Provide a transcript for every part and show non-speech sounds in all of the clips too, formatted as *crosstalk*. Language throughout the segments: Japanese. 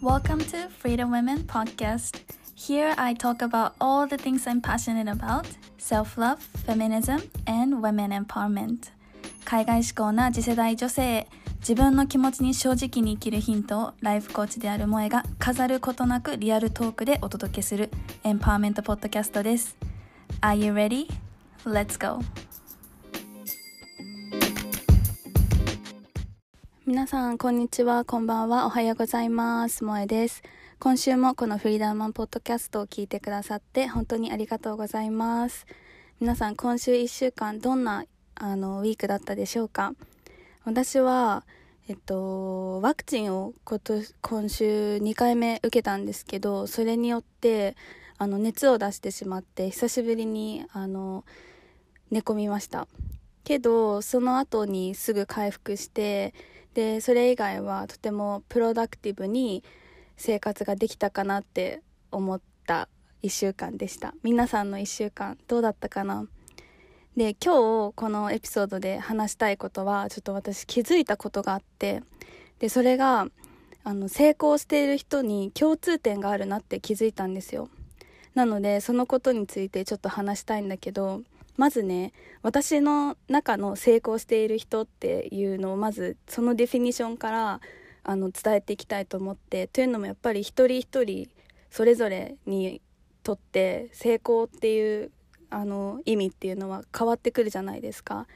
Welcome to Freedom Women Podcast. Here I talk about all the things I'm passionate about self love, feminism, and women empowerment. 海外志向な次世代女性へ自分の気持ちに正直に生きるヒントをライフコーチである萌が飾ることなくリアルトークでお届けするエンパワーメントポッドキャストです。Are you ready? Let's go! 皆さん、こんにちは、こんばんは、おはようございます。萌えです。今週もこのフリーダーマンポッドキャストを聞いてくださって本当にありがとうございます。皆さん、今週1週間どんなあのウィークだったでしょうか？私は、えっと、ワクチンを今年今週2回目受けたんですけど、それによってあの熱を出してしまって久しぶりにあの寝込みました。けど、その後にすぐ回復して、でそれ以外はとてもプロダクティブに生活ができたかなって思った1週間でした。皆さんの1週間どうだったかな？で今日このエピソードで話したいことはちょっと私気づいたことがあってでそれがあの成功している人に共通点があるなって気づいたんですよ。なのでそのことについてちょっと話したいんだけどまずね私の中の成功している人っていうのをまずそのディフィニションからあの伝えていきたいと思ってというのもやっぱり一人一人それぞれにとって成功っていうあの意味っていうのは変わってくるじゃないですか。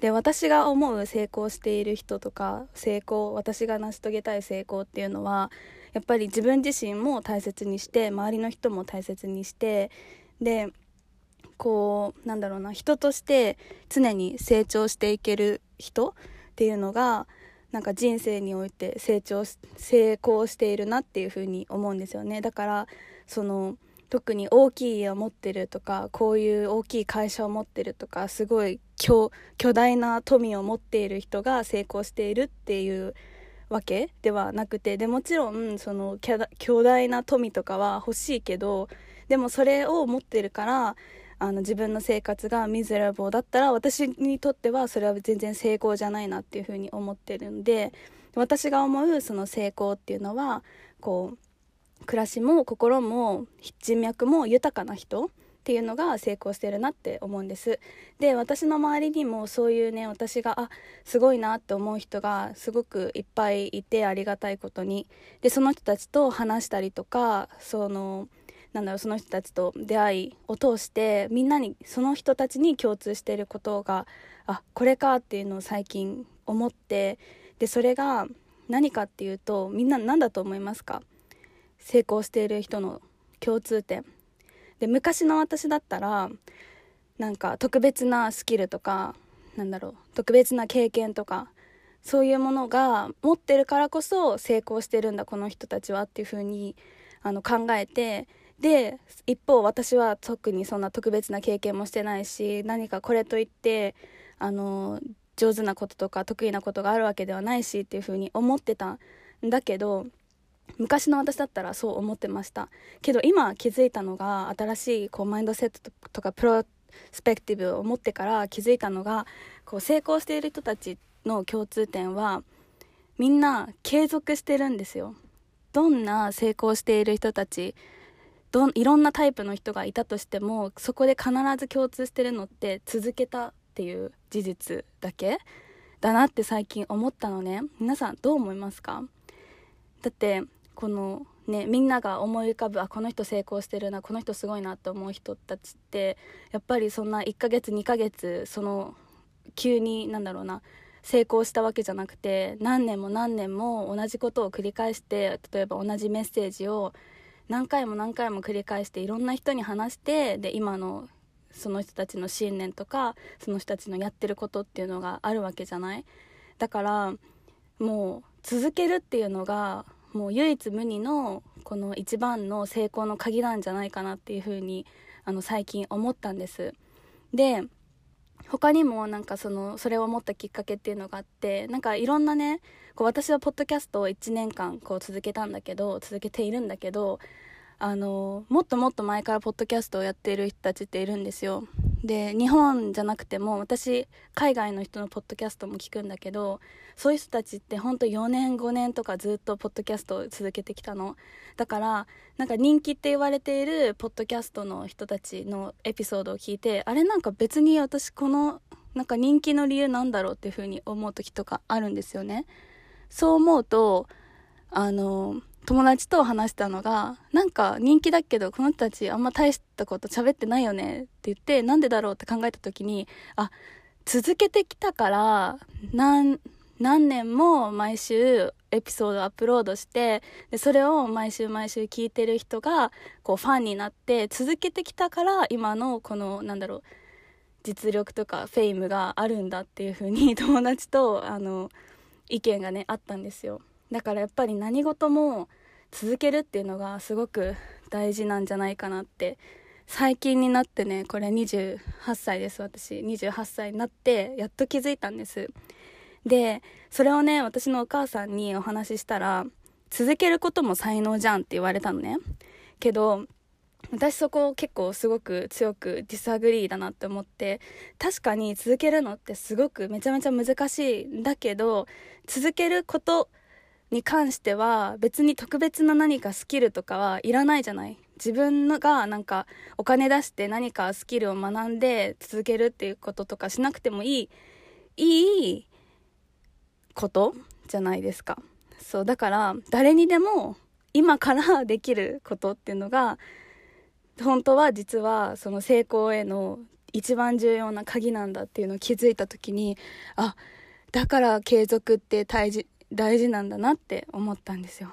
で私が思う成功している人とか成功私が成し遂げたい成功っていうのはやっぱり自分自身も大切にして周りの人も大切にしてでこうなんだろうな人として常に成長していける人っていうのがなんか人生において成長成功しているなっていうふうに思うんですよね。だからその特に大きい家を持ってるとかこういう大きい会社を持ってるとかすごい巨大な富を持っている人が成功しているっていうわけではなくてでもちろんその巨大な富とかは欲しいけどでもそれを持ってるからあの自分の生活がミゼラボーだったら私にとってはそれは全然成功じゃないなっていうふうに思ってるんで私が思うその成功っていうのはこう暮らしも心も人脈も豊かな人っていうのが成功してるなって思うんです。で私の周りにもそういうね私があすごいなって思う人がすごくいっぱいいてありがたいことに。でその人たちと話したりとかそのなんだろうその人たちと出会いを通してみんなにその人たちに共通していることがあこれかっていうのを最近思ってでそれが何かっていうとみんな何だと思いますか？成功している人の共通点。で昔の私だったらなんか特別なスキルとかなんだろう特別な経験とかそういうものが持ってるからこそ成功してるんだこの人たちはっていうふうにあの考えてで一方私は特にそんな特別な経験もしてないし何かこれといってあの上手なこととか得意なことがあるわけではないしっていうふうに思ってたんだけど昔の私だったらそう思ってました。けど今気づいたのが新しいこうマインドセットとかプロスペクティブを持ってから気づいたのがこう成功している人たちの共通点はみんな継続してるんですよ。どんな成功している人たちどいろんなタイプの人がいたとしてもそこで必ず共通してるのって続けたっていう事実だけだなって最近思ったのね。皆さんどう思いますか？だってこのねみんなが思い浮かぶあこの人成功してるなこの人すごいなって思う人たちってやっぱりそんな1ヶ月2ヶ月その急になんだろうな成功したわけじゃなくて何年も何年も同じことを繰り返して例えば同じメッセージを何回も何回も繰り返していろんな人に話してで今のその人たちの信念とかその人たちのやってることっていうのがあるわけじゃない？だからもう続けるっていうのがもう唯一無二のこの一番の成功の鍵なんじゃないかなっていうふうにあの最近思ったんです。で他にもなんかそのそれを思ったきっかけっていうのがあってなんかいろんなねこう私はポッドキャストを1年間こう続けたんだけど続けているんだけどあのもっともっと前からポッドキャストをやっている人たちっているんですよ。で日本じゃなくても私海外の人のポッドキャストも聞くんだけどそういう人たちってほんと4年5年とかずっとポッドキャストを続けてきたの。だからなんか人気って言われているポッドキャストの人たちのエピソードを聞いてあれなんか別に私このなんか人気の理由なんだろうっていうふうに思う時とかあるんですよね。そう思うとあの友達と話したのが、なんか人気だけど、この人たちあんま大したこと喋ってないよねって言って、なんでだろうって考えた時に、あ、続けてきたから、何、何年も毎週エピソードアップロードしてでそれを毎週毎週聞いてる人がこうファンになって続けてきたから今のこのなんだろう実力とかフェイムがあるんだっていう風に友達とあの意見がねあったんですよ。だからやっぱり何事も続けるっていうのがすごく大事なんじゃないかなって。最近になってねこれ28歳です私。28歳になってやっと気づいたんです。でそれをね私のお母さんにお話ししたら続けることも才能じゃんって言われたのね。けど私そこ結構すごく強くディサグリーだなって思って確かに続けるのってすごくめちゃめちゃ難しいんだけど続けることに関しては別に特別な何かスキルとかはいらないじゃない。自分がなんかお金出して何かスキルを学んで続けるっていうこととかしなくてもいいいいことじゃないですか。そうだから誰にでも今からできることっていうのが本当は実はその成功への一番重要な鍵なんだっていうのを気づいた時にあだから継続って大事大事なんだなって思ったんですよ。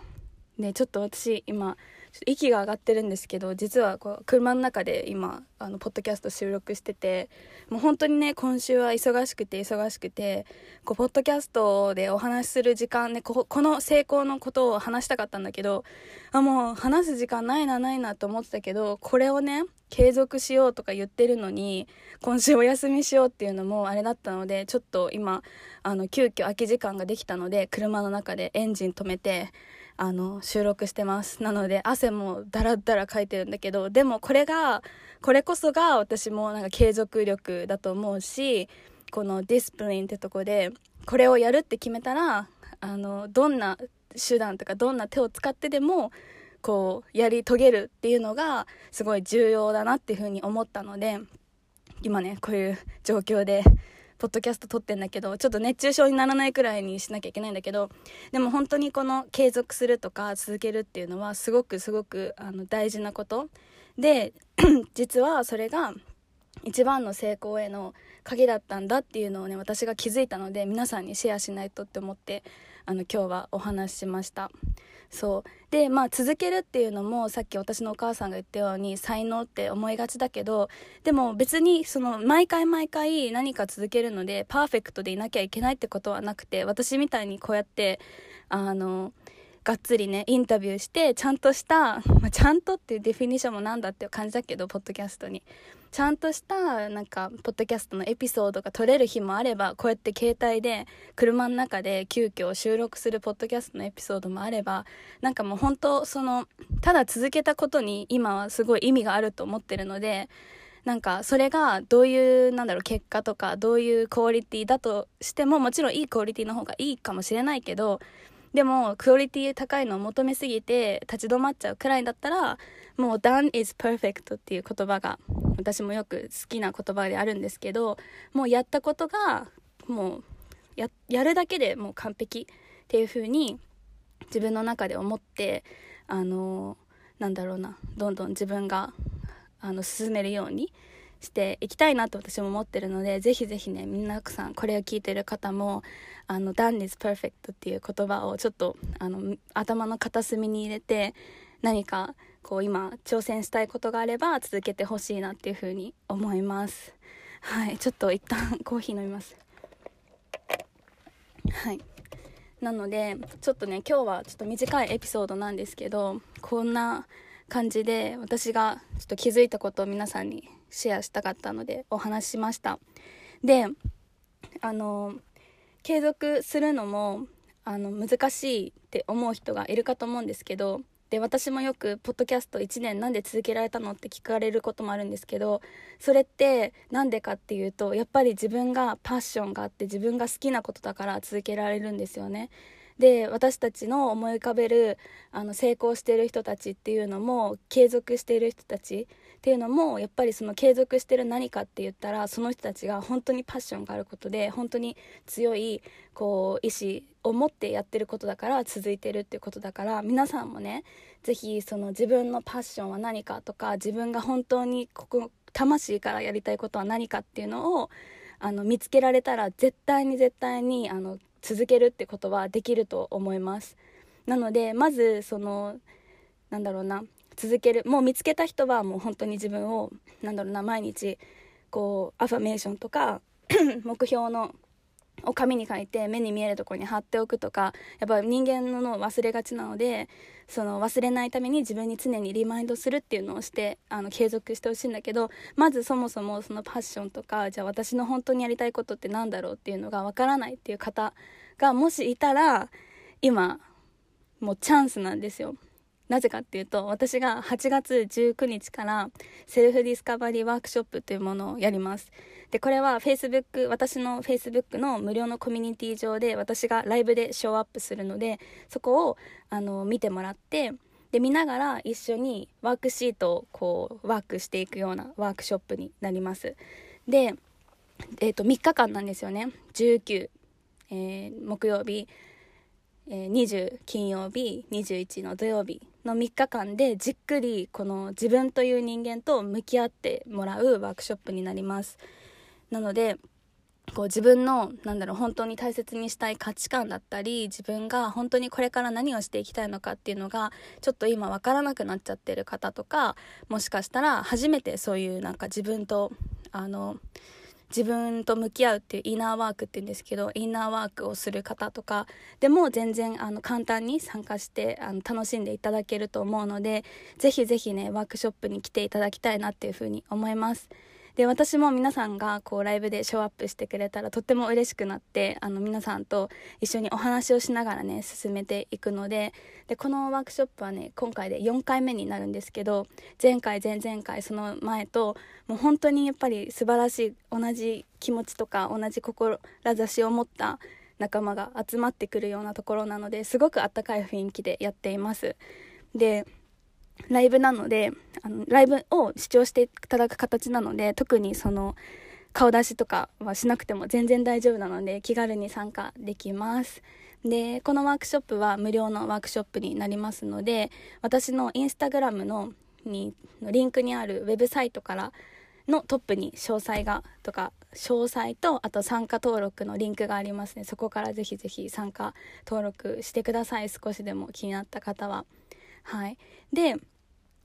でちょっと私今息が上がってるんですけど実はこう車の中で今あのポッドキャスト収録しててもう本当にね今週は忙しくて忙しくてこうポッドキャストでお話しする時間ねここの成功のことを話したかったんだけどあもう話す時間ないなないなと思ってたけどこれをね継続しようとか言ってるのに今週お休みしようっていうのもあれだったのでちょっと今あの急遽空き時間ができたので車の中でエンジン止めてあの収録してます。なので汗もダラダラかいてるんだけどでもこれがこれこそが私もなんか継続力だと思うしこのディスプリンってとこでこれをやるって決めたらあのどんな手段とかどんな手を使ってでもこうやり遂げるっていうのがすごい重要だなっていうふうに思ったので今ねこういう状況でポッドキャスト撮ってんだけど、ちょっと熱中症にならないくらいにしなきゃいけないんだけど、でも本当にこの継続するとか続けるっていうのはすごくすごくあの大事なこと。で、*clears throat* 実はそれが一番の成功への鍵だったんだっていうのをね、私が気づいたので、皆さんにシェアしないとって思って、あの、今日はお話ししました。そうでまあ続けるっていうのもさっき私のお母さんが言ったように才能って思いがちだけどでも別にその毎回毎回何か続けるのでパーフェクトでいなきゃいけないってことはなくて私みたいにこうやってあのがっつりねインタビューしてちゃんとした、まあ、ちゃんとっていうディフィニッションもなんだっていう感じだけどポッドキャストにちゃんとしたなんかポッドキャストのエピソードが撮れる日もあればこうやって携帯で車の中で急遽収録するポッドキャストのエピソードもあればなんかもう本当そのただ続けたことに今はすごい意味があると思ってるのでなんかそれがどういうなんだろう結果とかどういうクオリティだとしてももちろんいいクオリティの方がいいかもしれないけどでもクオリティ高いのを求めすぎて立ち止まっちゃうくらいだったらもう done is perfect っていう言葉が私もよく好きな言葉であるんですけどもうやったことがもうややるだけでもう完璧っていう風に自分の中で思ってあのなんだろうなどんどん自分があの進めるようにしていきたいなと私も思ってるのでぜひぜひね皆さんこれを聞いてる方もあの done is perfect っていう言葉をちょっとあの頭の片隅に入れて何かこう今挑戦したいことがあれば続けてほしいなっていうふうに思います。はいちょっと一旦 *laughs* コーヒー飲みます。はい。なのでちょっとね今日はちょっと短いエピソードなんですけどこんな感じで私がちょっと気づいたことを皆さんにシェアしたかったのでお話ししましたであの継続するのもあの難しいって思う人がいるかと思うんですけどで私もよくポッドキャスト1年なんで続けられたのって聞かれることもあるんですけどそれって何でかっていうとやっぱり自分がパッションがあって自分が好きなことだから続けられるんですよね。で私たちの思い浮かべるあの成功してる人たちっていうのも継続している人たちっていうのもやっぱりその継続してる何かって言ったらその人たちが本当にパッションがあることで本当に強いこう意志を持ってやってることだから続いてるっていうことだから皆さんもね是非その自分のパッションは何かとか自分が本当にここ魂からやりたいことは何かっていうのをあの見つけられたら絶対に絶対にあの続けるってことはできると思います。なのでまずそのなんだろうな続けるもう見つけた人はもう本当に自分をなんだろうな毎日こうアファメーションとか *clears throat* 目標のを紙に書いて目に見えるところに貼っておくとかやっぱ人間の脳忘れがちなのでその忘れないために自分に常にリマインドするっていうのをしてあの継続してほしいんだけどまずそもそもそのパッションとかじゃあ私の本当にやりたいことって何だろうっていうのがわからないっていう方がもしいたら今もうチャンスなんですよ。なぜかっていうと私が8月19日からセルフディスカバリーワークショップというものをやります。でこれは Facebook 私の Facebook の無料のコミュニティ上で私がライブでショーアップするのでそこをあの見てもらってで見ながら一緒にワークシートをこうワークしていくようなワークショップになります。で、えー、と3日間なんですよね。19、えー、木曜日、え、20金曜日21の土曜日の3日間でじっくりこの自分という人間と向き合ってもらうワークショップになります。なのでこう自分のなんだろう本当に大切にしたい価値観だったり自分が本当にこれから何をしていきたいのかっていうのがちょっと今分からなくなっちゃってる方とかもしかしたら初めてそういうなんか自分とあの自分と向き合うっていうインナーワークって言うんですけどインナーワークをする方とかでも全然あの簡単に参加してあの楽しんでいただけると思うのでぜひぜひねワークショップに来ていただきたいなっていうふうに思います。で私も皆さんがこうライブでショーアップしてくれたらとっても嬉しくなってあの皆さんと一緒にお話をしながらね進めていくのででこのワークショップはね今回で4回目になるんですけど前回前々回その前ともう本当にやっぱり素晴らしい同じ気持ちとか同じ志を持った仲間が集まってくるようなところなのですごくあったかい雰囲気でやっています。でライブなのであのライブを視聴していただく形なので特にその顔出しとかはしなくても全然大丈夫なので気軽に参加できます。でこのワークショップは無料のワークショップになりますので私のインスタグラムのにのリンクにあるウェブサイトからのトップに詳細がとか詳細とあと参加登録のリンクがありますね。そこからぜひぜひ参加登録してください。少しでも気になった方は。はい。で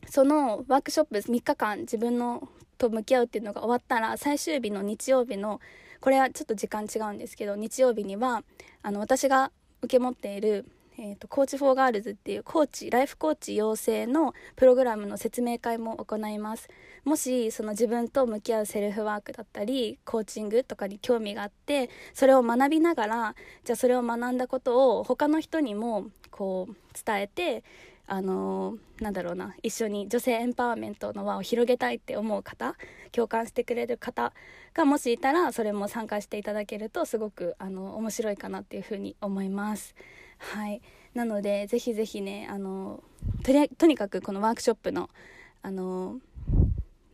そのワークショップ3日間自分のと向き合うっていうのが終わったら最終日の日曜日のこれはちょっと時間違うんですけど日曜日にはあの私が受け持っているえーと、 Coach for Girls っていうコーチライフコーチ養成のプログラムの説明会も行います。もしその自分と向き合うセルフワークだったりコーチングとかに興味があってそれを学びながらじゃあそれを学んだことを他の人にもこう伝えてあのなんだろうな一緒に女性エンパワーメントの輪を広げたいって思う方共感してくれる方がもしいたらそれも参加していただけるとすごくあの面白いかなっていうふうに思います。はいなのでぜひぜひねあのとにかくこのワークショップのあの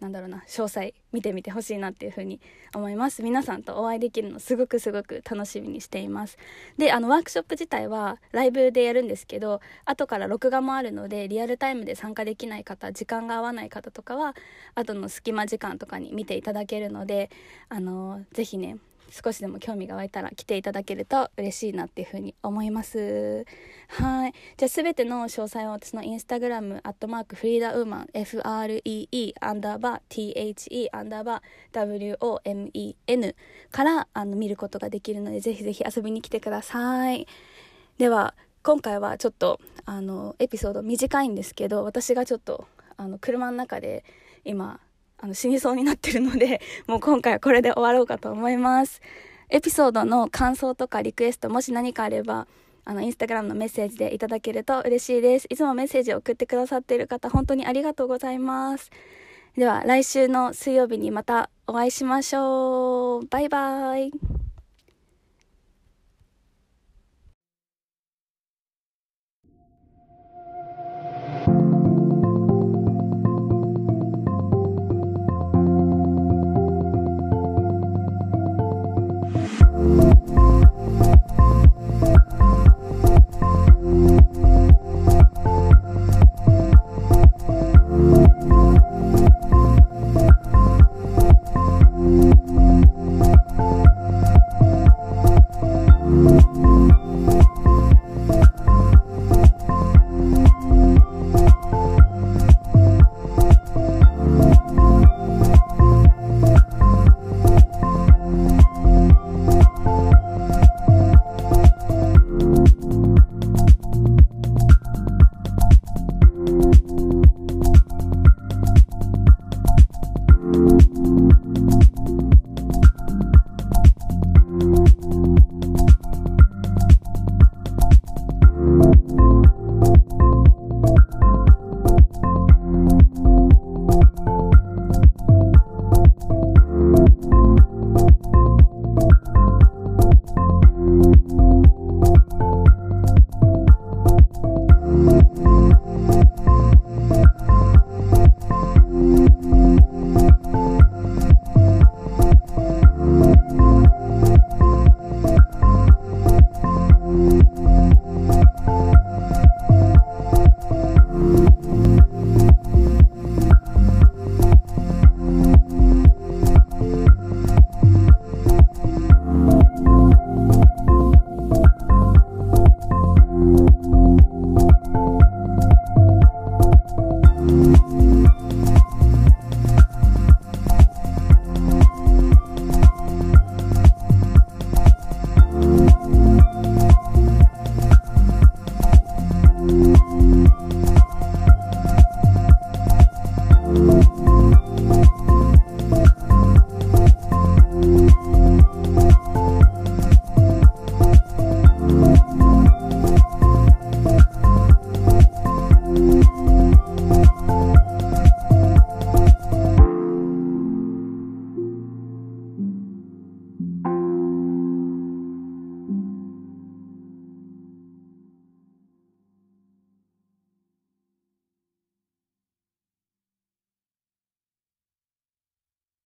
なんだろうな詳細見てみてほしいなっていうふうに思います。皆さんとお会いできるのすごくすごく楽しみにしています。であのワークショップ自体はライブでやるんですけど後から録画もあるのでリアルタイムで参加できない方時間が合わない方とかは後の隙間時間とかに見ていただけるのであのぜひね少しでも興味が湧いたら来ていただけると嬉しいなっていうふうに思います。はい。じゃあ全ての詳細は私のインスタグラムアットマークフリーダウーマン FREE アンダーバー THE アンダーバー WOMEN からあの見ることができるのでぜひぜひ遊びに来てください。では今回はちょっとあのエピソード短いんですけど私がちょっとあの車の中で今あの死にそうになってるので、*laughs* もう今回はこれで終わろうかと思います。エピソードの感想とかリクエスト、もし何かあれば、あの、インスタグラムのメッセージでいただけると嬉しいです。いつもメッセージを送ってくださっている方、本当にありがとうございます。では、来週の水曜日にまたお会いしましょう。バイバイ。